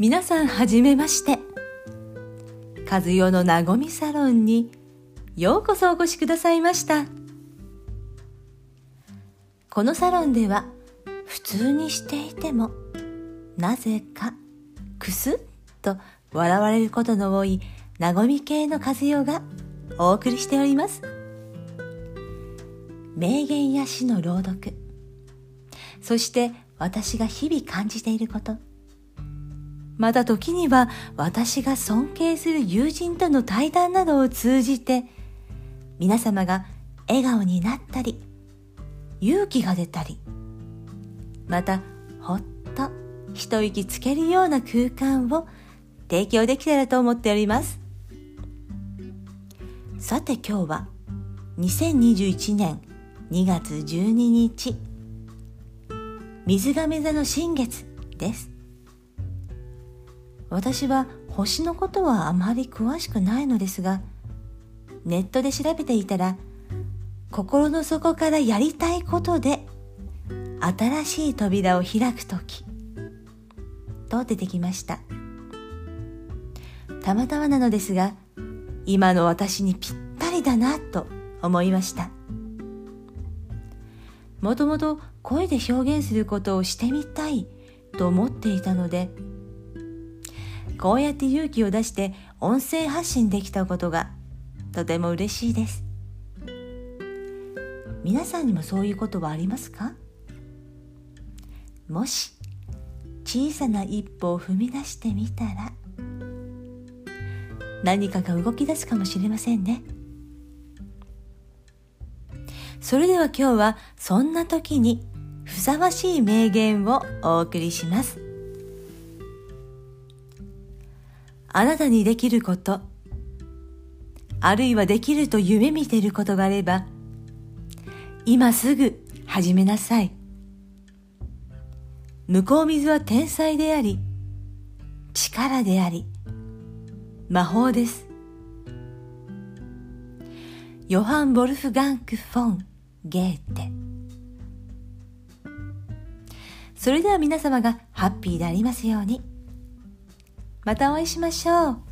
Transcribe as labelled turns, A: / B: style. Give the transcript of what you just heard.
A: 皆さんはじめまして。和代のなごみサロンにようこそお越しくださいました。このサロンでは普通にしていてもなぜかくすっと笑われることの多いなごみ系の和代がお送りしております。名言や詩の朗読。そして私が日々感じていること。また時には私が尊敬する友人との対談などを通じて皆様が笑顔になったり勇気が出たりまたほっと一息つけるような空間を提供できたらと思っております。さて今日は2021年2月12日水亀座の新月です。私は星のことはあまり詳しくないのですがネットで調べていたら心の底からやりたいことで新しい扉を開く時と出てきました。たまたまなのですが今の私にぴったりだなと思いました。もともと声で表現することをしてみたいと思っていたのでこうやって勇気を出して音声発信できたことがとても嬉しいです。皆さんにもそういうことはありますか？もし小さな一歩を踏み出してみたら何かが動き出すかもしれませんね。それでは今日はそんな時にふさわしい名言をお送りします。あなたにできること、あるいはできると夢見ていることがあれば、今すぐ始めなさい。向こう水は天才であり、力であり、魔法です。ヨハン・ボルフガンク・フォン・ゲーテ。それでは皆様がハッピーでありますように。またお会いしましょう。